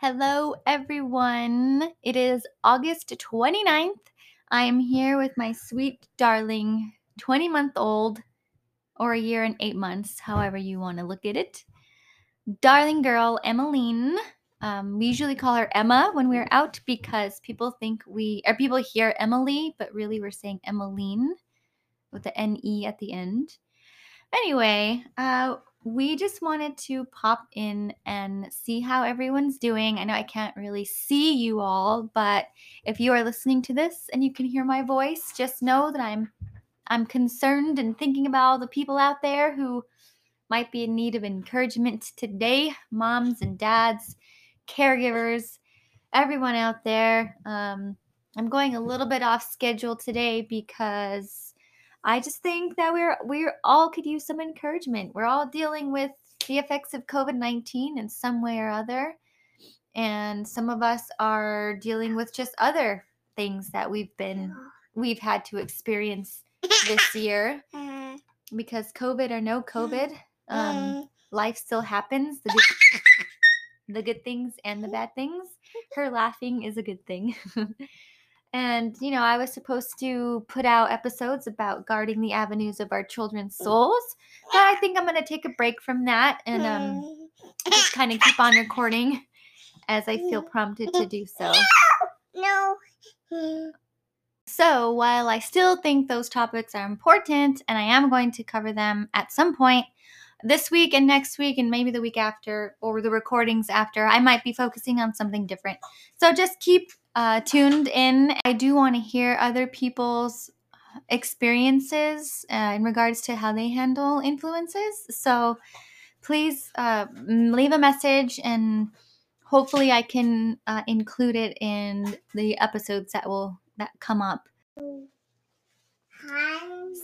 Hello, everyone. It is August 29th. I am here with my sweet, darling 20 month old, or a year and eight months, however you want to look at it, darling girl, Emmeline. Um, we usually call her Emma when we're out because people think we, or people hear Emily, but really we're saying Emmeline with the N E at the end. Anyway, uh, we just wanted to pop in and see how everyone's doing. I know I can't really see you all, but if you are listening to this and you can hear my voice, just know that I'm I'm concerned and thinking about all the people out there who might be in need of encouragement today, moms and dads, caregivers, everyone out there. Um, I'm going a little bit off schedule today because I just think that we're we're all could use some encouragement. We're all dealing with the effects of COVID-19 in some way or other. And some of us are dealing with just other things that we've been we've had to experience this year because COVID or no COVID, um, life still happens. The good, the good things and the bad things. Her laughing is a good thing. And, you know, I was supposed to put out episodes about guarding the avenues of our children's souls. But I think I'm going to take a break from that and um, just kind of keep on recording as I feel prompted to do so. No. So, while I still think those topics are important and I am going to cover them at some point this week and next week and maybe the week after or the recordings after, I might be focusing on something different. So, just keep uh, tuned in. I do want to hear other people's experiences uh, in regards to how they handle influences. So, please uh, leave a message and hopefully I can uh, include it in the episodes that will that come up.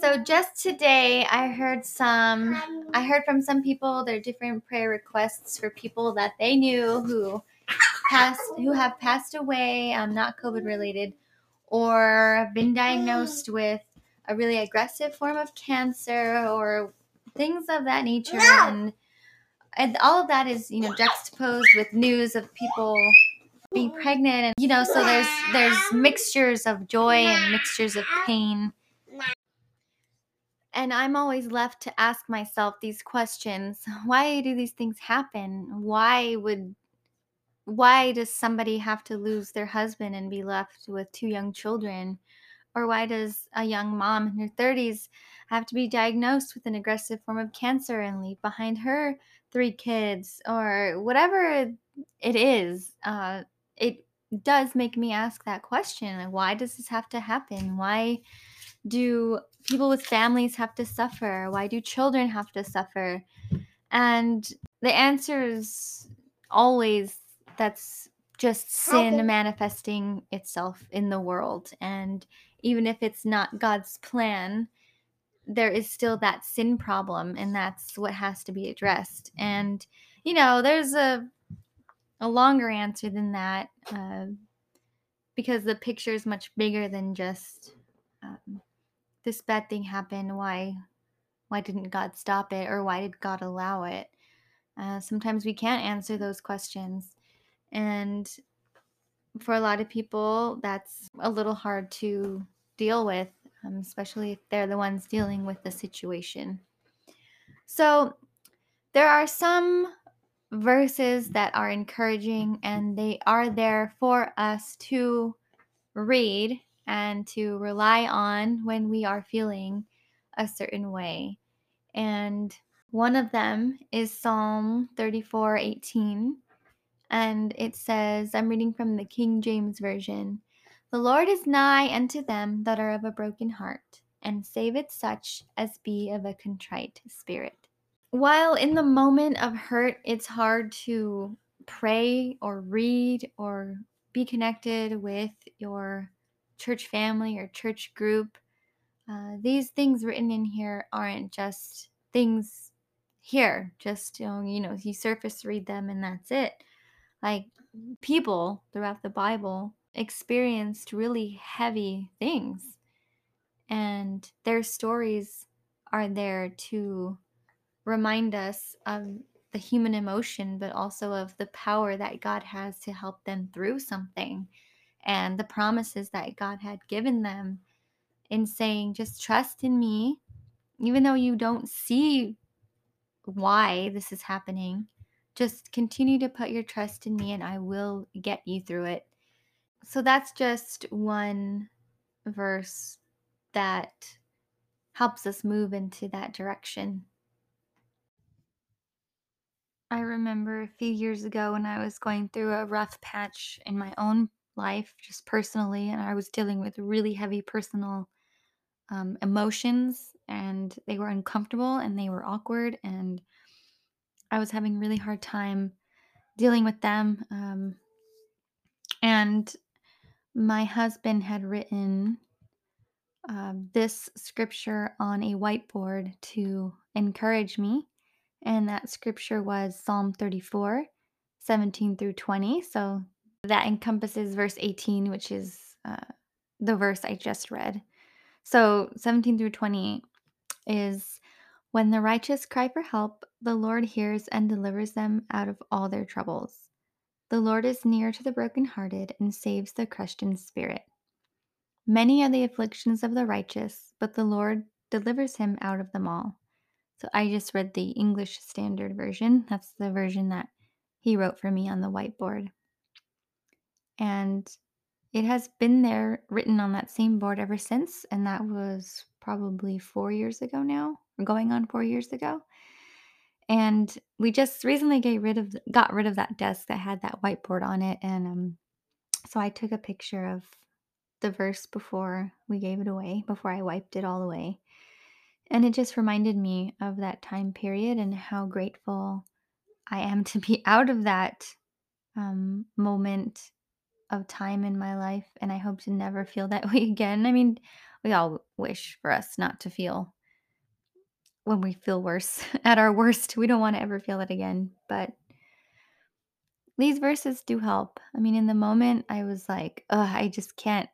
So just today I heard some I heard from some people their different prayer requests for people that they knew who passed who have passed away, um, not COVID related, or have been diagnosed with a really aggressive form of cancer or things of that nature. No. and and all of that is you know juxtaposed with news of people being pregnant and you know so there's there's mixtures of joy and mixtures of pain. And i'm always left to ask myself these questions. Why do these things happen? Why would why does somebody have to lose their husband and be left with two young children? Or why does a young mom in her 30s have to be diagnosed with an aggressive form of cancer and leave behind her three kids? Or whatever it is uh, it does make me ask that question why does this have to happen? Why do people with families have to suffer? Why do children have to suffer? And the answer is always that's just sin Okay. manifesting itself in the world. And even if it's not god's plan there is still that sin problem and that's what has to be addressed. And you know there's a a longer answer than that uh, because the picture is much bigger than just um, this bad thing happened. Why why didn't god stop it or why did god allow it? Uh, sometimes we can't answer those questions and for a lot of people that's a little hard to deal with um, especially if they're the ones dealing with the situation so there are some verses that are encouraging and they are there for us to read and to rely on when we are feeling a certain way. And one of them is Psalm 34 18. And it says, I'm reading from the King James Version The Lord is nigh unto them that are of a broken heart, and saveth such as be of a contrite spirit. While in the moment of hurt, it's hard to pray or read or be connected with your church family or church group. Uh, these things written in here aren't just things here, just you know, you know, you surface read them and that's it. Like people throughout the Bible experienced really heavy things, and their stories are there to remind us of the human emotion, but also of the power that God has to help them through something and the promises that God had given them in saying, just trust in me, even though you don't see why this is happening. Just continue to put your trust in me and I will get you through it. So that's just one verse that helps us move into that direction. I remember a few years ago when I was going through a rough patch in my own life, just personally, and I was dealing with really heavy personal um, emotions, and they were uncomfortable and they were awkward, and I was having really hard time dealing with them. Um, and my husband had written uh, this scripture on a whiteboard to encourage me. And that scripture was Psalm 34, 17 through 20. So that encompasses verse 18, which is uh, the verse I just read. So 17 through 20 is when the righteous cry for help, the Lord hears and delivers them out of all their troubles. The Lord is near to the brokenhearted and saves the crushed in spirit. Many are the afflictions of the righteous, but the Lord delivers him out of them all. So I just read the English Standard Version. That's the version that he wrote for me on the whiteboard. And it has been there written on that same board ever since. And that was probably four years ago now, going on four years ago. And we just recently rid of got rid of that desk that had that whiteboard on it. And um, so I took a picture of the verse before we gave it away, before I wiped it all away. And it just reminded me of that time period and how grateful I am to be out of that um, moment of time in my life. And I hope to never feel that way again. I mean, we all wish for us not to feel when we feel worse at our worst. We don't want to ever feel it again. But these verses do help. I mean, in the moment, I was like, oh, I just can't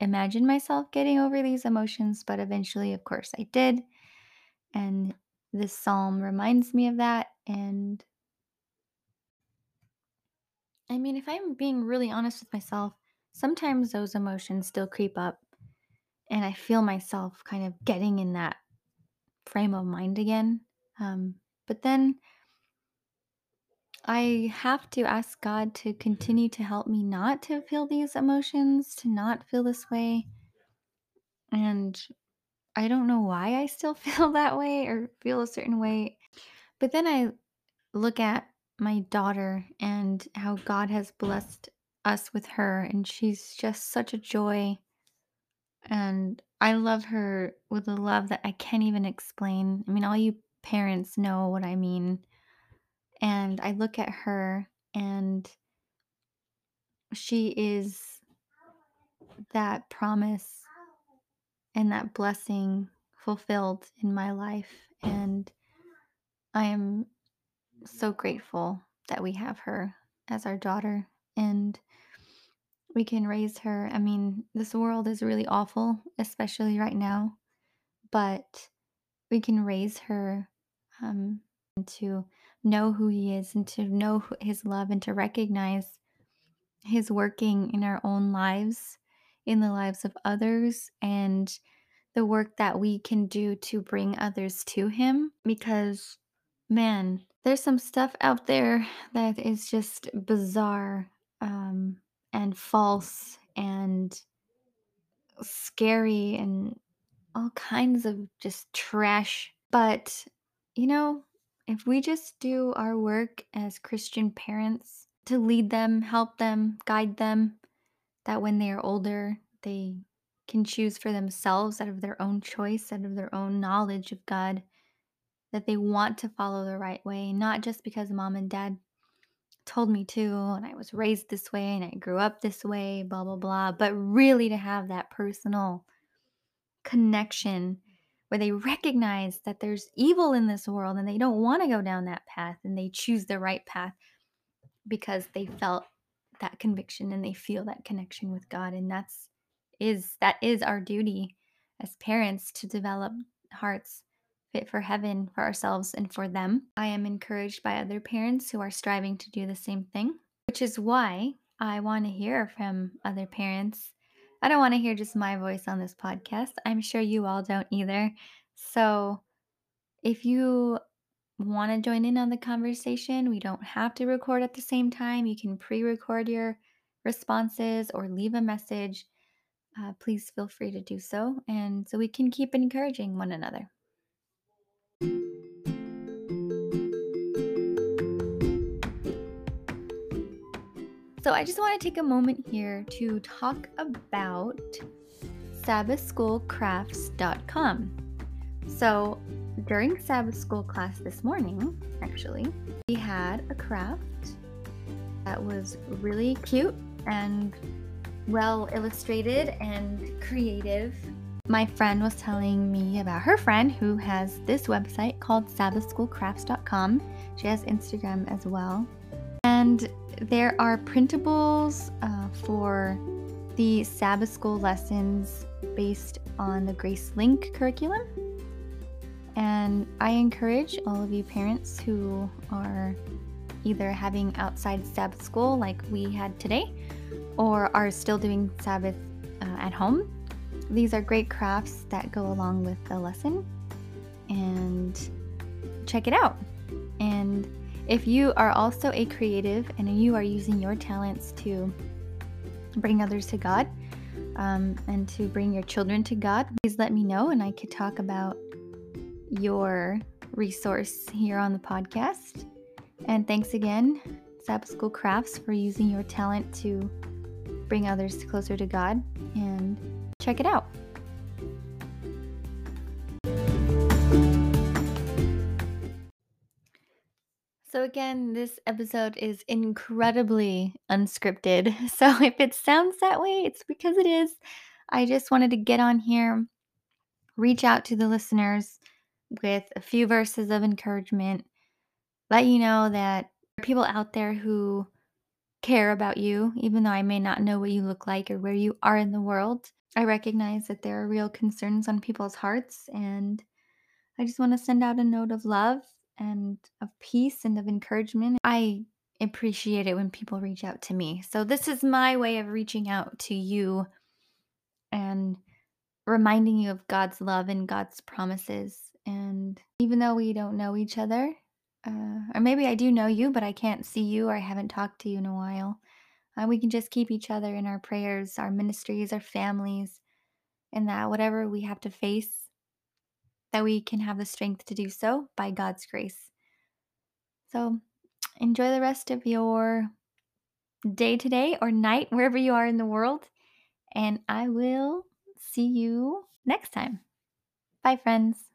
imagine myself getting over these emotions. But eventually, of course, I did. And this psalm reminds me of that. And I mean, if I'm being really honest with myself, sometimes those emotions still creep up. And I feel myself kind of getting in that frame of mind again. Um, but then I have to ask God to continue to help me not to feel these emotions, to not feel this way. And I don't know why I still feel that way or feel a certain way. But then I look at my daughter and how God has blessed us with her, and she's just such a joy. And I love her with a love that I can't even explain. I mean, all you parents know what I mean. And I look at her, and she is that promise and that blessing fulfilled in my life. And I am so grateful that we have her as our daughter and we can raise her. I mean, this world is really awful, especially right now, but we can raise her um, to know who he is and to know his love and to recognize his working in our own lives, in the lives of others, and the work that we can do to bring others to him. Because, man, there's some stuff out there that is just bizarre um, and false and scary and all kinds of just trash. But, you know, if we just do our work as Christian parents to lead them, help them, guide them, that when they are older, they can choose for themselves out of their own choice, out of their own knowledge of God, that they want to follow the right way, not just because mom and dad told me to and I was raised this way and I grew up this way, blah, blah, blah, but really to have that personal connection where they recognize that there's evil in this world and they don't want to go down that path and they choose the right path because they felt that conviction and they feel that connection with God and that's is that is our duty as parents to develop hearts fit for heaven for ourselves and for them. I am encouraged by other parents who are striving to do the same thing, which is why I want to hear from other parents. I don't want to hear just my voice on this podcast. I'm sure you all don't either. So if you want to join in on the conversation, we don't have to record at the same time. You can pre record your responses or leave a message. Uh, please feel free to do so. And so we can keep encouraging one another. So I just want to take a moment here to talk about SabbathSchoolCrafts.com. So during Sabbath school class this morning, actually, we had a craft that was really cute and well illustrated and creative. My friend was telling me about her friend who has this website called SabbathSchoolCrafts.com. She has Instagram as well. And there are printables uh, for the Sabbath school lessons based on the GraceLink curriculum. And I encourage all of you parents who are either having outside Sabbath school like we had today or are still doing Sabbath uh, at home. These are great crafts that go along with the lesson. And check it out. And if you are also a creative and you are using your talents to bring others to God um, and to bring your children to God, please let me know and I could talk about your resource here on the podcast. And thanks again, Sabbath School Crafts, for using your talent to bring others closer to God. And check it out. So, again, this episode is incredibly unscripted. So, if it sounds that way, it's because it is. I just wanted to get on here, reach out to the listeners with a few verses of encouragement, let you know that there are people out there who care about you, even though I may not know what you look like or where you are in the world. I recognize that there are real concerns on people's hearts, and I just want to send out a note of love and of peace and of encouragement. I appreciate it when people reach out to me. So, this is my way of reaching out to you and reminding you of God's love and God's promises. And even though we don't know each other, uh, or maybe I do know you, but I can't see you or I haven't talked to you in a while, uh, we can just keep each other in our prayers, our ministries, our families, and that whatever we have to face, that we can have the strength to do so by God's grace. So enjoy the rest of your day today or night, wherever you are in the world. And I will see you next time. Bye, friends.